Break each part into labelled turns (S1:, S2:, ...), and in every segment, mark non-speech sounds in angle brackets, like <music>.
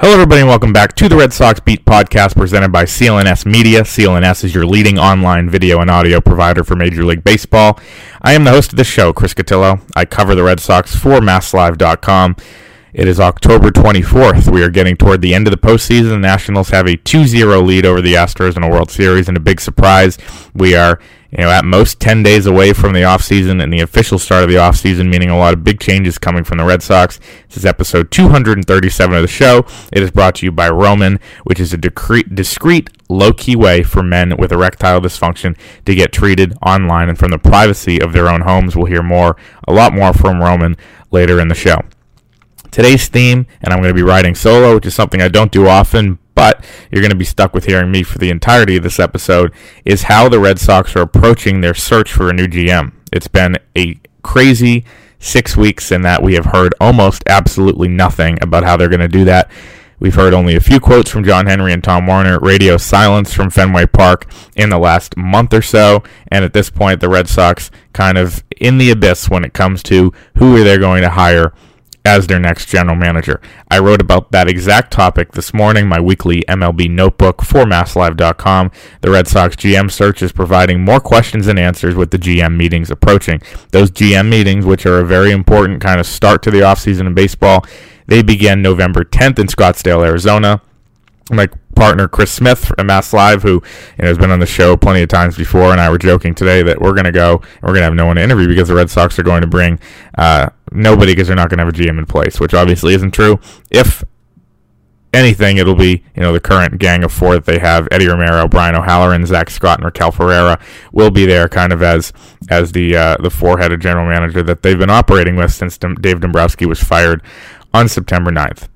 S1: Hello, everybody, and welcome back to the Red Sox Beat podcast presented by CLNS Media. CLNS is your leading online video and audio provider for Major League Baseball. I am the host of the show, Chris Cotillo. I cover the Red Sox for MassLive.com. It is October 24th. We are getting toward the end of the postseason. The Nationals have a 2-0 lead over the Astros in a World Series, and a big surprise, we are you know, at most 10 days away from the offseason and the official start of the offseason, meaning a lot of big changes coming from the Red Sox. This is episode 237 of the show. It is brought to you by Roman, which is a discreet, discreet low-key way for men with erectile dysfunction to get treated online and from the privacy of their own homes. We'll hear more, a lot more from Roman later in the show. Today's theme, and I'm going to be writing solo, which is something I don't do often, but you're going to be stuck with hearing me for the entirety of this episode, is how the Red Sox are approaching their search for a new GM. It's been a crazy six weeks in that we have heard almost absolutely nothing about how they're going to do that. We've heard only a few quotes from John Henry and Tom Werner, radio silence from Fenway Park in the last month or so, and at this point, the Red Sox kind of in the abyss when it comes to who are they going to hire as their next general manager. I wrote about that exact topic this morning, my weekly MLB notebook for MassLive.com. The Red Sox GM search is providing more questions and answers with the GM meetings approaching. Those GM meetings, which are a very important kind of start to the offseason in baseball, they begin November 10th in Scottsdale, Arizona. My partner Chris Smith at Mass Live, who you know, has been on the show plenty of times before, and I were joking today that we're going to go, we're going to have no one to interview because the Red Sox are going to bring uh, nobody because they're not going to have a GM in place, which obviously isn't true. If anything, it'll be you know the current gang of four that they have: Eddie Romero, Brian O'Halloran, Zack Scott, and Raquel Ferreira will be there, kind of as as the uh, the four-headed general manager that they've been operating with since Dave Dombrowski was fired on September 9th.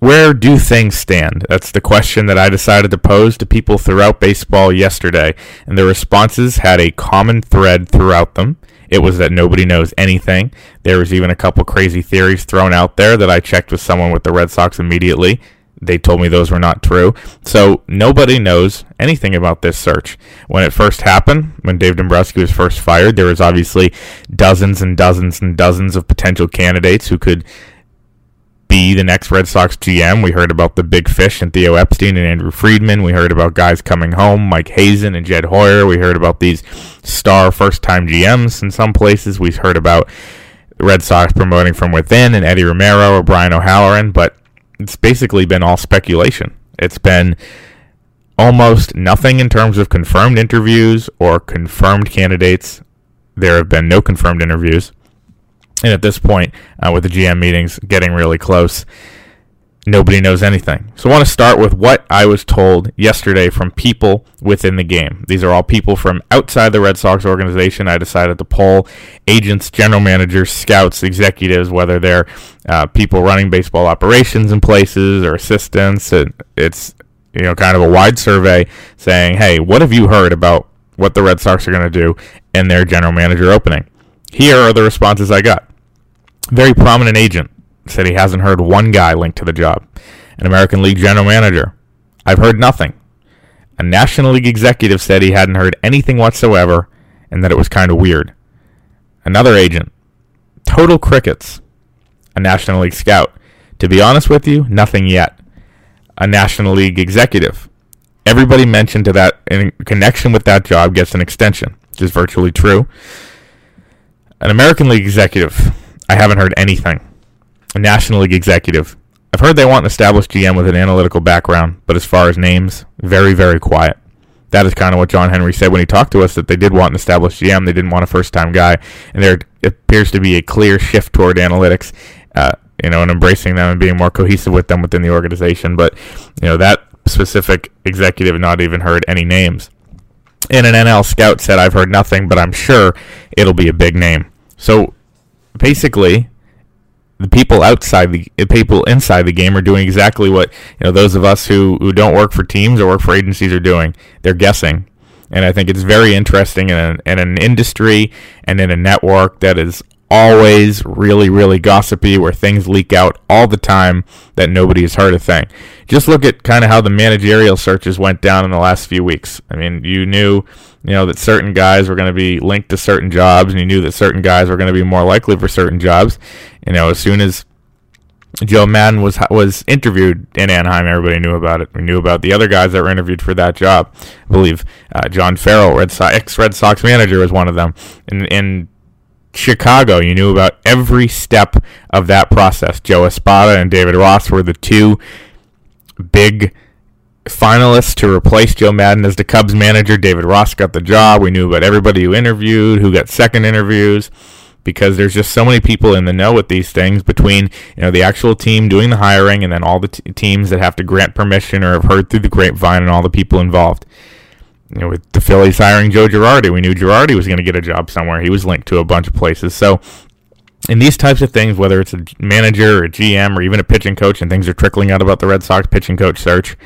S1: Where do things stand? That's the question that I decided to pose to people throughout baseball yesterday, and the responses had a common thread throughout them. It was that nobody knows anything. There was even a couple crazy theories thrown out there that I checked with someone with the Red Sox immediately. They told me those were not true. So nobody knows anything about this search. When it first happened, when Dave Dombrowski was first fired, there was obviously dozens and dozens and dozens of potential candidates who could be the next Red Sox GM. We heard about the big fish and Theo Epstein and Andrew Friedman. We heard about guys coming home, Mike Hazen and Jed Hoyer. We heard about these star first time GMs in some places. We heard about the Red Sox promoting from within and Eddie Romero or Brian O'Halloran, but it's basically been all speculation. It's been almost nothing in terms of confirmed interviews or confirmed candidates. There have been no confirmed interviews. And at this point, uh, with the GM meetings getting really close, nobody knows anything. So I want to start with what I was told yesterday from people within the game. These are all people from outside the Red Sox organization. I decided to poll agents, general managers, scouts, executives, whether they're uh, people running baseball operations in places or assistants. it's you know kind of a wide survey saying, "Hey, what have you heard about what the Red Sox are going to do in their general manager opening?" Here are the responses I got very prominent agent said he hasn't heard one guy linked to the job. An American League general manager, I've heard nothing. A National League executive said he hadn't heard anything whatsoever and that it was kind of weird. Another agent, total crickets. A National League scout, to be honest with you, nothing yet. A National League executive, everybody mentioned to that in connection with that job gets an extension, which is virtually true. An American League executive, I haven't heard anything. a National League executive. I've heard they want an established GM with an analytical background, but as far as names, very, very quiet. That is kind of what John Henry said when he talked to us that they did want an established GM. They didn't want a first time guy. And there appears to be a clear shift toward analytics, uh, you know, and embracing them and being more cohesive with them within the organization. But, you know, that specific executive not even heard any names. And an NL scout said, I've heard nothing, but I'm sure it'll be a big name. So basically, the people outside the people inside the game are doing exactly what you know those of us who, who don't work for teams or work for agencies are doing. They're guessing. And I think it's very interesting in, a, in an industry and in a network that is always really, really gossipy, where things leak out all the time that nobody has heard a thing. Just look at kind of how the managerial searches went down in the last few weeks. I mean, you knew, you know, that certain guys were going to be linked to certain jobs, and you knew that certain guys were going to be more likely for certain jobs. You know, as soon as Joe Maddon was was interviewed in Anaheim. Everybody knew about it. We knew about the other guys that were interviewed for that job. I believe uh, John Farrell, Red Sox, ex Red Sox manager, was one of them. And in Chicago, you knew about every step of that process. Joe Espada and David Ross were the two big finalists to replace Joe Maddon as the Cubs manager. David Ross got the job. We knew about everybody who interviewed, who got second interviews, because there's just so many people in the know with these things between you know the actual team doing the hiring and then all the t- teams that have to grant permission or have heard through the grapevine and all the people involved you know, with the Phillies hiring Joe Girardi, we knew Girardi was going to get a job somewhere. He was linked to a bunch of places. So, in these types of things, whether it's a manager or a GM or even a pitching coach, and things are trickling out about the Red Sox pitching coach search,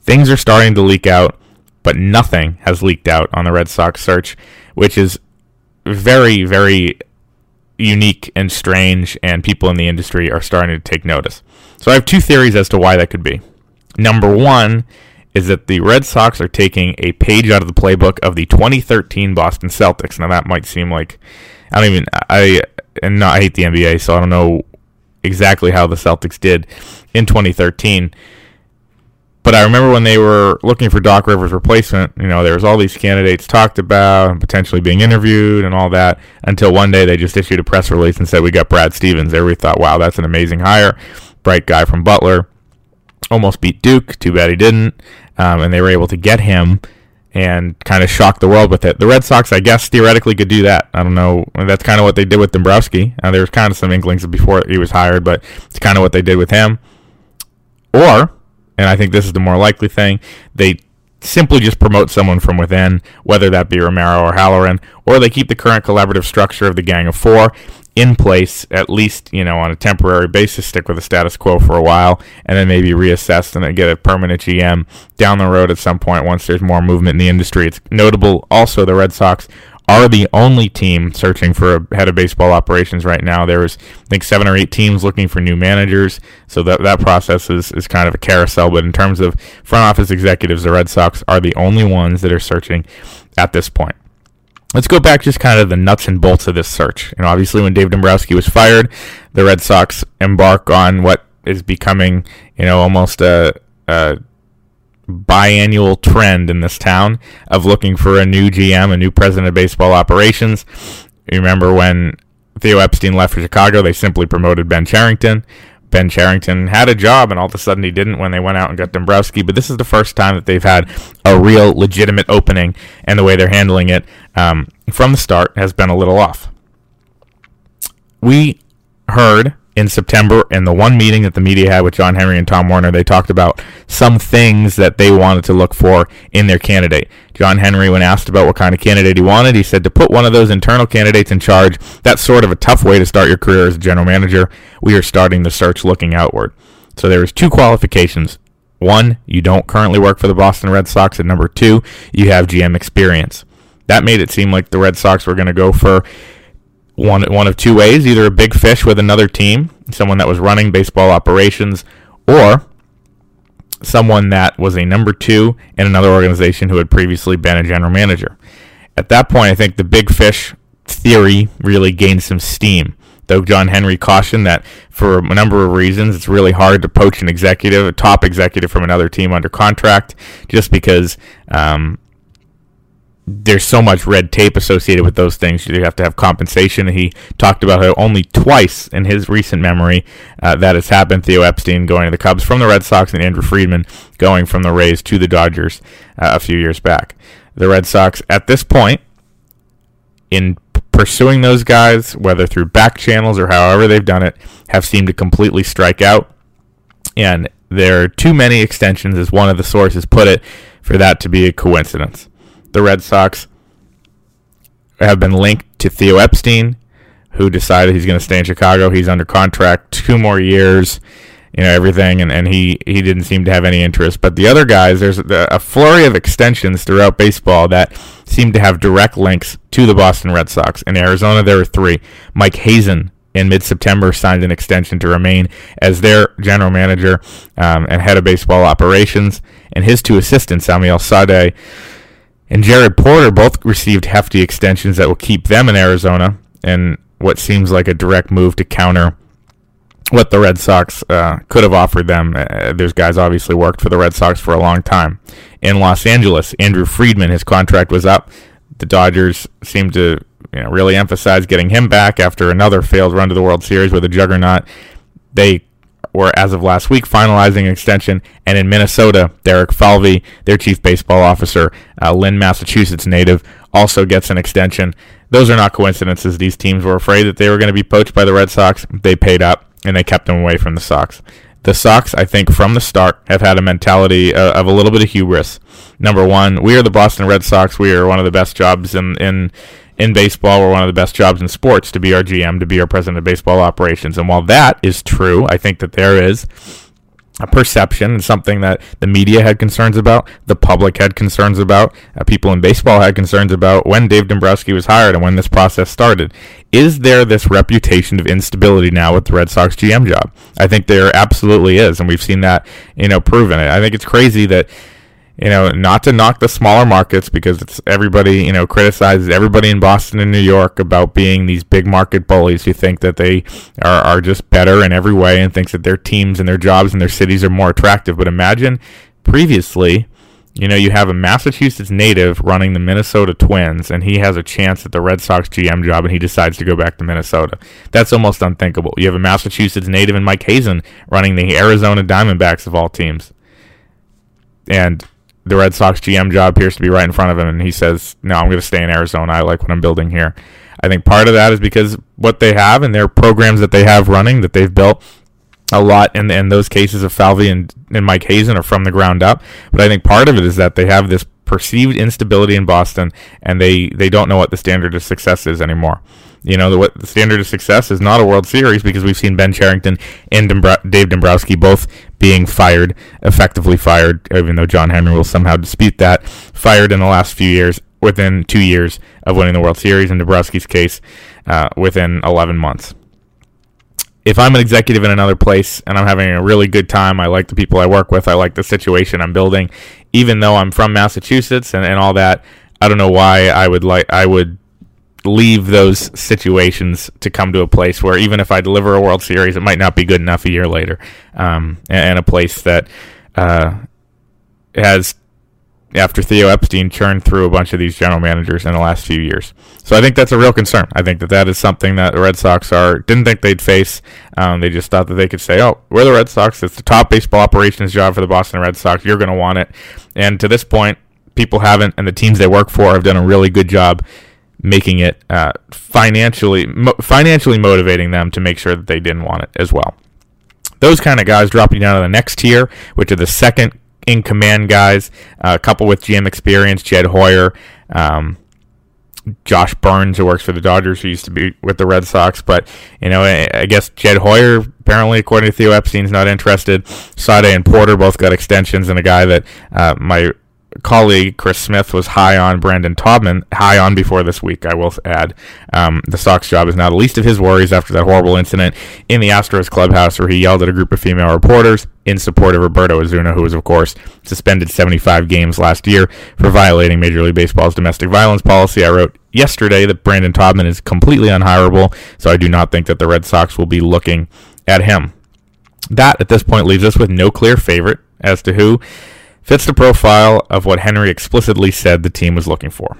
S1: things are starting to leak out, but nothing has leaked out on the Red Sox search, which is very, very unique and strange, and people in the industry are starting to take notice. So, I have two theories as to why that could be. Number one is that the Red Sox are taking a page out of the playbook of the 2013 Boston Celtics. Now that might seem like I don't even I and not I hate the NBA, so I don't know exactly how the Celtics did in 2013. But I remember when they were looking for Doc Rivers' replacement, you know, there was all these candidates talked about and potentially being interviewed and all that until one day they just issued a press release and said we got Brad Stevens. Everybody thought, wow, that's an amazing hire. Bright guy from Butler. Almost beat Duke. Too bad he didn't um, and they were able to get him and kind of shock the world with it. The Red Sox, I guess, theoretically could do that. I don't know. That's kind of what they did with Dombrowski. Uh, there was kind of some inklings before he was hired, but it's kind of what they did with him. Or, and I think this is the more likely thing, they simply just promote someone from within, whether that be Romero or Halloran, or they keep the current collaborative structure of the Gang of Four in place, at least, you know, on a temporary basis, stick with the status quo for a while, and then maybe reassess and then get a permanent GM down the road at some point once there's more movement in the industry. It's notable also the Red Sox are the only team searching for a head of baseball operations right now. There was, I think, seven or eight teams looking for new managers. So that that process is, is kind of a carousel. But in terms of front office executives, the Red Sox are the only ones that are searching at this point. Let's go back just kind of the nuts and bolts of this search. You know, obviously when Dave Dombrowski was fired, the Red Sox embark on what is becoming, you know, almost a, a biannual trend in this town of looking for a new GM, a new president of baseball operations. You remember when Theo Epstein left for Chicago, they simply promoted Ben Cherington. Ben Cherington had a job, and all of a sudden he didn't when they went out and got Dombrowski. But this is the first time that they've had a real legitimate opening, and the way they're handling it um, from the start has been a little off. We heard in September, in the one meeting that the media had with John Henry and Tom Werner, they talked about some things that they wanted to look for in their candidate. John Henry, when asked about what kind of candidate he wanted, he said to put one of those internal candidates in charge, that's sort of a tough way to start your career as a general manager. We are starting the search looking outward. So there was two qualifications. One, you don't currently work for the Boston Red Sox, and number two, you have GM experience. That made it seem like the Red Sox were going to go for one one of two ways: either a big fish with another team, someone that was running baseball operations, or someone that was a number two in another organization who had previously been a general manager. At that point, I think the big fish theory really gained some steam. Though John Henry cautioned that for a number of reasons, it's really hard to poach an executive, a top executive from another team under contract, just because um, there's so much red tape associated with those things. You have to have compensation. He talked about how only twice in his recent memory uh, that has happened. Theo Epstein going to the Cubs from the Red Sox, and Andrew Friedman going from the Rays to the Dodgers uh, a few years back. The Red Sox, at this point, in pursuing those guys, whether through back channels or however they've done it, have seemed to completely strike out. And there are too many extensions, as one of the sources put it, for that to be a coincidence the Red Sox have been linked to Theo Epstein, who decided he's going to stay in Chicago. He's under contract two more years, you know, everything, and, and he, he didn't seem to have any interest. But the other guys, there's a flurry of extensions throughout baseball that seem to have direct links to the Boston Red Sox. In Arizona, there are three. Mike Hazen in mid-September signed an extension to remain as their general manager um, and head of baseball operations, and his two assistants, Amiel Sawdaye and Jared Porter both received hefty extensions that will keep them in Arizona, and what seems like a direct move to counter what the Red Sox uh, could have offered them. Uh, those guys obviously worked for the Red Sox for a long time. In Los Angeles, Andrew Friedman, his contract was up. The Dodgers seemed to you know, really emphasize getting him back after another failed run to the World Series with a juggernaut. They were, as of last week, finalizing an extension. And in Minnesota, Derek Falvey, their chief baseball officer, uh, Lynn, Massachusetts native, also gets an extension. Those are not coincidences. These teams were afraid that they were going to be poached by the Red Sox. They paid up, and they kept them away from the Sox. The Sox, I think, from the start, have had a mentality uh, of a little bit of hubris. Number one, we are the Boston Red Sox. We are one of the best jobs in in in baseball we're one of the best jobs in sports to be our GM, to be our president of baseball operations. And while that is true, I think that there is a perception and something that the media had concerns about, the public had concerns about, uh, people in baseball had concerns about when Dave Dombrowski was hired and when this process started. Is there this reputation of instability now with the Red Sox GM job? I think there absolutely is, and we've seen that, you know, proven. I think it's crazy that you know, not to knock the smaller markets because it's everybody, you know, criticizes everybody in Boston and New York about being these big market bullies who think that they are, are just better in every way and thinks that their teams and their jobs and their cities are more attractive. But imagine previously, you know, you have a Massachusetts native running the Minnesota Twins, and he has a chance at the Red Sox GM job, and he decides to go back to Minnesota. That's almost unthinkable. You have a Massachusetts native and Mike Hazen running the Arizona Diamondbacks of all teams. And the Red Sox GM job appears to be right in front of him, and he says, "No, I'm going to stay in Arizona. I like what I'm building here." I think part of that is because what they have and their programs that they have running that they've built a lot in, in those cases of Falvey and, and Mike Hazen are from the ground up. But I think part of it is that they have this perceived instability in Boston, and they, they don't know what the standard of success is anymore. You know, the, the standard of success is not a World Series because we've seen Ben Cherington and Dave Dombrowski both being fired, effectively fired, even though John Henry will somehow dispute that, fired in the last few years, within two years of winning the World Series, in Dombrowski's case, uh, within 11 months. If I'm an executive in another place and I'm having a really good time, I like the people I work with, I like the situation I'm building, even though I'm from Massachusetts and, and all that, I don't know why I would like I would leave those situations to come to a place where even if I deliver a World Series, it might not be good enough a year later, um, and, a place that uh, has, after Theo Epstein, churned through a bunch of these general managers in the last few years. So I think that's a real concern. I think that that is something that the Red Sox are didn't think they'd face. Um, they just thought that they could say, "Oh, we're the Red Sox. It's the top baseball operations job for the Boston Red Sox. You're going to want it." And to this point, people haven't, and the teams they work for have done a really good job making it uh, financially mo- financially motivating them to make sure that they didn't want it as well. Those kind of guys dropping down to the next tier, which are the second in command guys, uh, a couple with GM experience, Jed Hoyer, um, Josh Byrnes, who works for the Dodgers, who used to be with the Red Sox. But, you know, I, I guess Jed Hoyer, apparently, according to Theo Epstein, is not interested. Sawdaye and Porter both got extensions, and a guy that uh, my colleague Chris Smith was high on Brandon Taubman, high on before this week, I will add. Um, the Sox job is now the least of his worries after that horrible incident in the Astros clubhouse where he yelled at a group of female reporters in support of Roberto Osuna, who was, of course, suspended 75 games last year for violating Major League Baseball's domestic violence policy. I wrote yesterday that Brandon Taubman is completely unhireable, so I do not think that the Red Sox will be looking at him. That, at this point, leaves us with no clear favorite as to who fits the profile of what Henry explicitly said the team was looking for.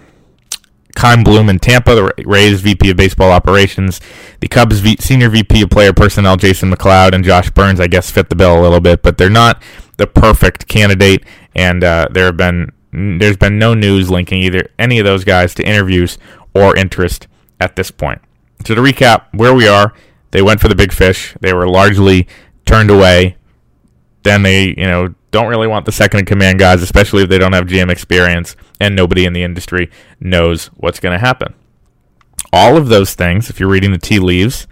S1: Chaim Bloom in Tampa, the Rays VP of Baseball Operations, the Cubs v- Senior VP of Player Personnel, Jason McLeod, and Josh Byrnes, I guess, fit the bill a little bit, but they're not the perfect candidate, and uh, there have been there's been no news linking either any of those guys to interviews or interest at this point. So to recap, where we are, they went for the big fish. They were largely turned away. Then they, you know, don't really want the second in command guys, especially if they don't have GM experience and nobody in the industry knows what's going to happen. All of those things, if you're reading the tea leaves,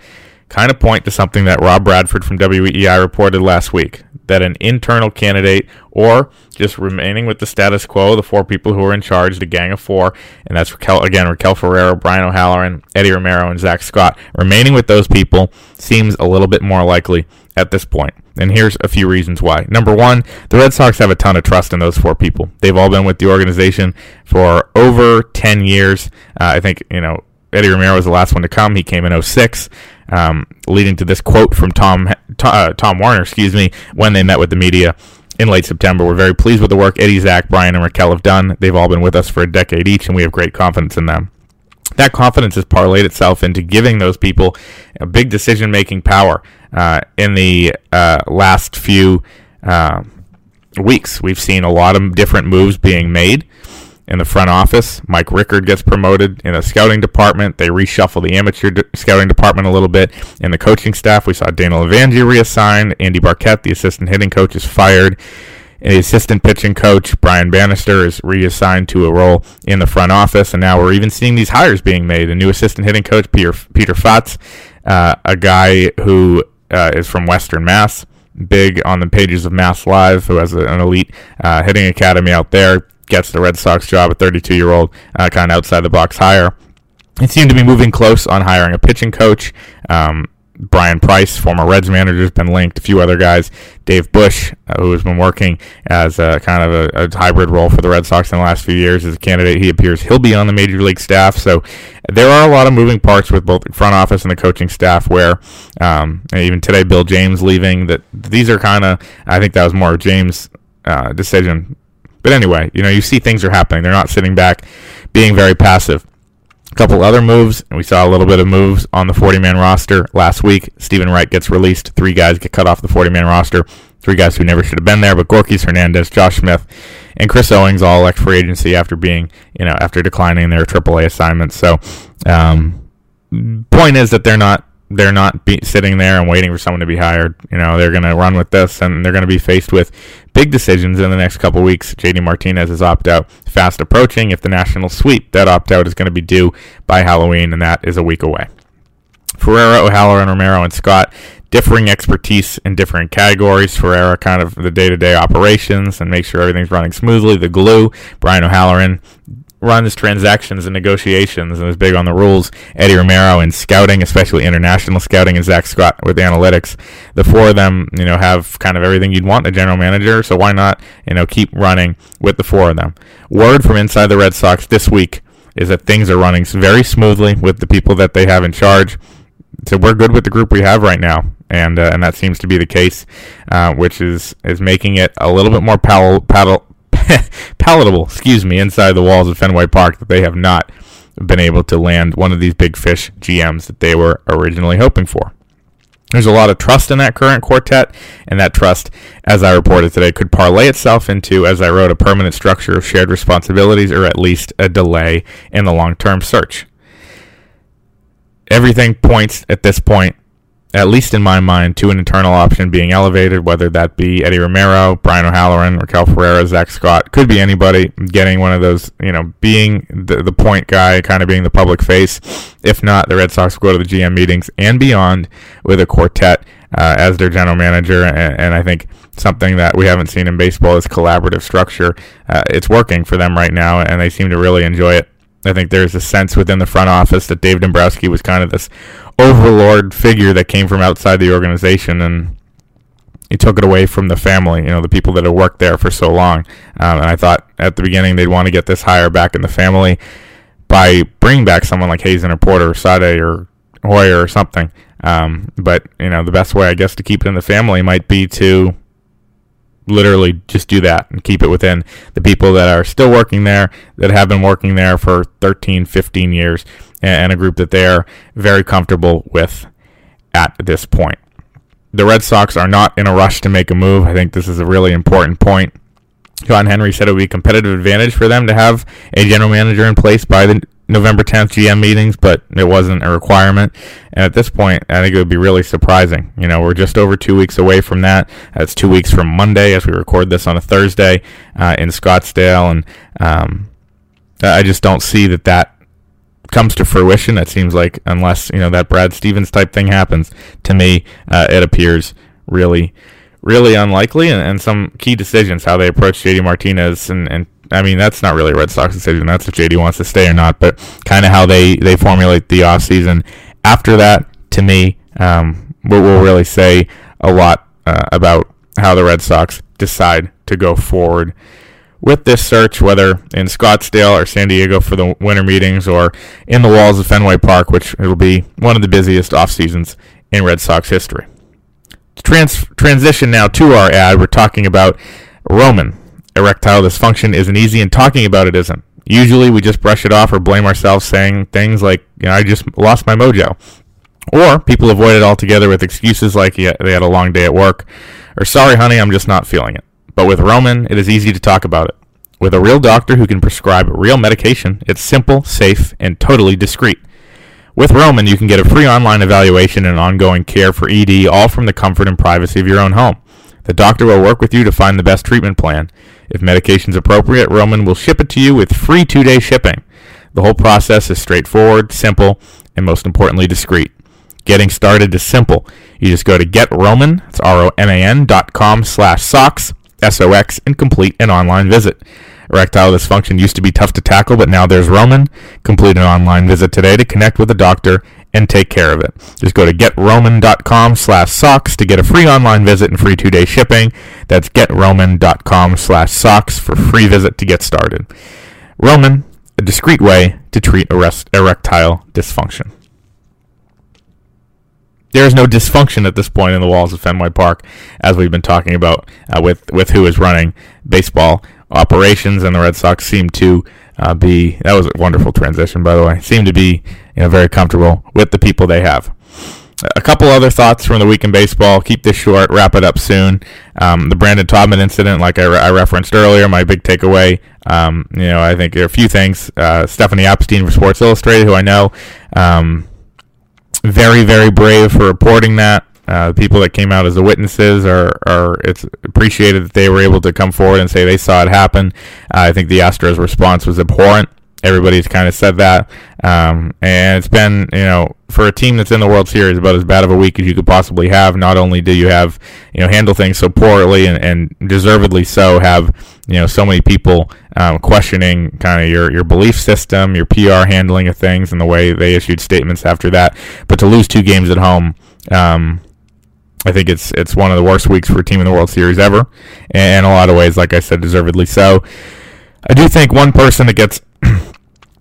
S1: kind of point to something that Rob Bradford from WEEI reported last week that an internal candidate or just remaining with the status quo, the four people who are in charge, the gang of four, and that's Raquel, again Raquel Ferreira, Brian O'Halloran, Eddie Romero, and Zack Scott. Remaining with those people seems a little bit more likely at this point. And here's a few reasons why. Number one, the Red Sox have a ton of trust in those four people. They've all been with the organization for over 10 years. Uh, I think, you know, Eddie Romero was the last one to come. He came in 06, um, leading to this quote from Tom, uh, Tom Werner, excuse me, when they met with the media in late September. We're very pleased with the work Eddie, Zack, Brian, and Raquel have done. They've all been with us for a decade each, and we have great confidence in them that confidence has parlayed itself into giving those people a big decision making power uh, in the uh, last few uh, weeks. We've seen a lot of different moves being made in the front office. Mike Rikard gets promoted in the scouting department. They reshuffle the amateur d- scouting department a little bit. In the coaching staff, we saw Daniel Levangie reassigned. Andy Barkett, the assistant hitting coach, is fired. And the assistant pitching coach, Brian Bannister, is reassigned to a role in the front office. And now we're even seeing these hires being made. A new assistant hitting coach, Peter, Peter Fatse, uh, a guy who uh, is from Western Mass, big on the pages of Mass Live, who has an elite uh, hitting academy out there, gets the Red Sox job, a 32 year old, uh, kind of outside the box hire. They seemed to be moving close on hiring a pitching coach. Um, Bryan Price, former Reds manager, has been linked. A few other guys. Dave Bush, uh, who has been working as a kind of a, a, hybrid role for the Red Sox in the last few years as a candidate. He appears he'll be on the major league staff. So there are a lot of moving parts with both the front office and the coaching staff. Where um, even today, Bill James leaving. That these are kind of. I think that was more James' uh, decision. But anyway, you know, you see things are happening. They're not sitting back, being very passive. A couple other moves, and we saw a little bit of moves on the 40 man roster last week. Steven Wright gets released. Three guys get cut off the 40 man roster. Three guys who never should have been there, but Gorkys Hernandez, Josh Smith, and Chris Owings all elect free agency after being, you know, after declining their AAA assignments. So, um, point is that they're not they're not be, sitting there and waiting for someone to be hired. You know, they're going to run with this, and they're going to be faced with big decisions in the next couple weeks. JD Martinez is opt out fast approaching. If the National sweep, that opt out is going to be due by Halloween, and that is a week away. Ferreira, O'Halloran, Romero, and Scott differing expertise in different categories. Ferreira, kind of the day to day operations and make sure everything's running smoothly. The glue. Brian O'Halloran, runs transactions and negotiations and is big on the rules. Eddie Romero in scouting, especially international scouting, and Zack Scott with analytics. The four of them, you know, have kind of everything you'd want a general manager. So why not, you know, keep running with the four of them? Word from inside the Red Sox this week is that things are running very smoothly with the people that they have in charge. So we're good with the group we have right now, and uh, and that seems to be the case, uh, which is is making it a little bit more pal- paddle <laughs> palatable, excuse me, inside the walls of Fenway Park that they have not been able to land one of these big fish GMs that they were originally hoping for. There's a lot of trust in that current quartet, and that trust, as I reported today, could parlay itself into, as I wrote, a permanent structure of shared responsibilities or at least a delay in the long term search. Everything points at this point at least in my mind, to an internal option being elevated, whether that be Eddie Romero, Brian O'Halloran, Raquel Ferreira, Zack Scott, could be anybody getting one of those, you know, being the, the point guy, kind of being the public face. If not, the Red Sox will go to the GM meetings and beyond with a quartet uh, as their general manager. And, and, I think something that we haven't seen in baseball is collaborative structure. Uh, it's working for them right now, and they seem to really enjoy it. I think there's a sense within the front office that Dave Dombrowski was kind of this overlord figure that came from outside the organization, and he took it away from the family, you know, the people that had worked there for so long. Um, and I thought at the beginning they'd want to get this hire back in the family by bringing back someone like Hazen or Porter or Sawdaye or Hoyer or something. Um, but you know, the best way, I guess, to keep it in the family might be to literally just do that and keep it within the people that are still working there, that have been working there for 13, 15 years, and a group that they're very comfortable with at this point. The Red Sox are not in a rush to make a move. I think this is a really important point. John Henry said it would be a competitive advantage for them to have a general manager in place by the November 10th GM meetings, but it wasn't a requirement. And at this point, I think it would be really surprising. You know, we're just over two weeks away from that. That's two weeks from Monday as we record this on a Thursday uh, in Scottsdale. And um, I just don't see that that comes to fruition. It seems like unless, you know, that Brad Stevens type thing happens, to me, uh, it appears really really unlikely, and, and, some key decisions how they approach JD Martinez and, and I mean, that's not really a Red Sox decision. That's if JD wants to stay or not. But kind of how they, they formulate the offseason. After that, to me, um, will, really say a lot uh, about how the Red Sox decide to go forward with this search, whether in Scottsdale or San Diego for the winter meetings or in the walls of Fenway Park, which will be one of the busiest off seasons in Red Sox history. Trans- transition now to our ad. We're talking about Roman erectile dysfunction isn't easy, and talking about it isn't. Usually, we just brush it off or blame ourselves, saying things like, you know, I just lost my mojo. Or people avoid it altogether with excuses like yeah, they had a long day at work, or sorry, honey, I'm just not feeling it. But with Roman, it is easy to talk about it. With a real doctor who can prescribe real medication, it's simple, safe, and totally discreet. With Roman, you can get a free online evaluation and ongoing care for ED, all from the comfort and privacy of your own home. The doctor will work with you to find the best treatment plan. If medication is appropriate, Roman will ship it to you with free two day shipping. The whole process is straightforward, simple, and most importantly, discreet. Getting started is simple. You just go to GetRoman, it's R-O-M-A-N dot com slash socks, S-O-X, and complete an online visit. Erectile dysfunction used to be tough to tackle, but now there's Roman. Complete an online visit today to connect with a doctor and take care of it. Just go to getroman.com slash socks to get a free online visit and free two-day shipping. That's getroman.com slash socks for free visit to get started. Roman, a discreet way to treat erectile dysfunction. There is no dysfunction at this point in the walls of Fenway Park, as we've been talking about uh, with with who is running baseball operations, and the Red Sox seem to uh, be. That was a wonderful transition, by the way. Seem to be you know very comfortable with the people they have. A couple other thoughts from the week in baseball. Keep this short. Wrap it up soon. Um, the Brandon Taubman incident, like I, re- I, referenced earlier, my big takeaway. Um, you know, I think there are a few things. Uh, Stephanie Apstein for Sports Illustrated, who I know, um, very very brave for reporting that. Uh, the people that came out as the witnesses are, are it's appreciated that they were able to come forward and say they saw it happen. Uh, I think the Astros' response was abhorrent. Everybody's kind of said that, um, and it's been you know for a team that's in the World Series about as bad of a week as you could possibly have. Not only do you have you know handle things so poorly and, and deservedly so, have you know so many people um, questioning kind of your your belief system, your PR handling of things, and the way they issued statements after that. But to lose two games at home. Um, I think it's it's one of the worst weeks for a team in the World Series ever, and in a lot of ways, like I said, deservedly so. I do think one person that gets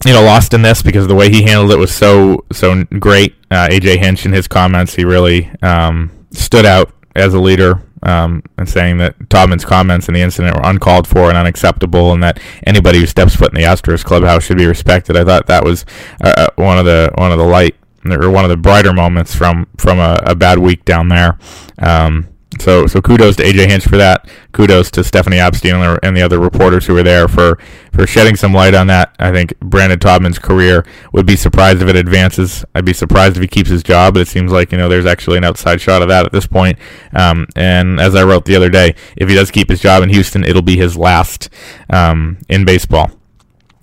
S1: you know lost in this because the way he handled it was so so great. Uh, AJ Hinch in his comments, he really um, stood out as a leader um, and saying that Taubman's comments in the incident were uncalled for and unacceptable, and that anybody who steps foot in the Astros clubhouse should be respected. I thought that was uh, uh one of the one of the light or one of the brighter moments from from a, a bad week down there. Um, so so kudos to AJ Hinch for that. Kudos to Stephanie Apstein and the other reporters who were there for for shedding some light on that. I think Brandon Taubman's career would be surprised if it advances. I'd be surprised if he keeps his job, but it seems like you know there's actually an outside shot of that at this point. Um, and as I wrote the other day, if he does keep his job in Houston, it'll be his last um, in baseball.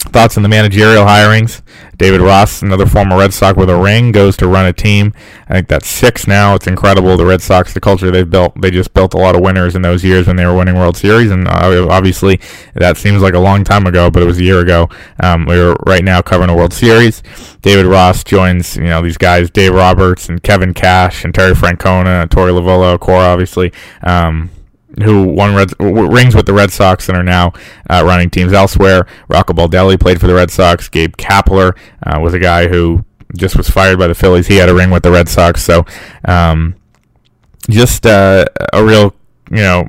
S1: Thoughts on the managerial hirings? David Ross, another former Red Sox with a ring, goes to run a team. I think that's six now. It's incredible. The Red Sox, the culture they've built, they just built a lot of winners in those years when they were winning World Series. And uh, obviously, that seems like a long time ago, but it was a year ago. Um, we are right now covering a World Series. David Ross joins, you know, these guys, Dave Roberts and Kevin Cash and Terry Francona Torey Lovullo, Cora, obviously. Um, who won Red, rings with the Red Sox and are now uh, running teams elsewhere. Rocco Baldelli played for the Red Sox. Gabe Kapler uh, was a guy who just was fired by the Phillies. He had a ring with the Red Sox. So um, just uh, a real, you know,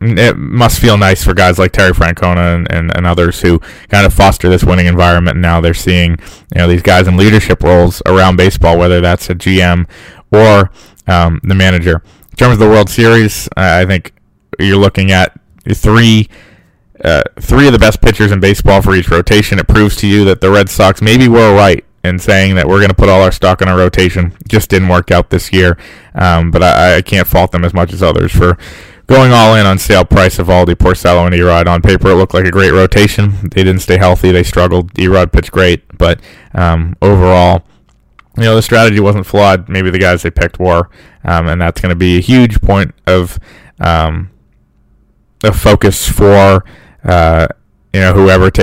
S1: it must feel nice for guys like Terry Francona and, and, and, others who kind of foster this winning environment. And now they're seeing, you know, these guys in leadership roles around baseball, whether that's a GM or um, the manager. In terms of the World Series, I think you're looking at three. Uh, three of the best pitchers in baseball for each rotation. It proves to you that the Red Sox maybe were right in saying that we're going to put all our stock in our rotation. Just didn't work out this year, um, but I, I, can't fault them as much as others for going all in on Sale Price, Eovaldi, Porcello, and Erod. On paper, it looked like a great rotation. They didn't stay healthy. They struggled. Erod pitched great, but um, overall, you know, the strategy wasn't flawed. Maybe the guys they picked were, um, and that's going to be a huge point of um, of focus for uh, you know whoever takes.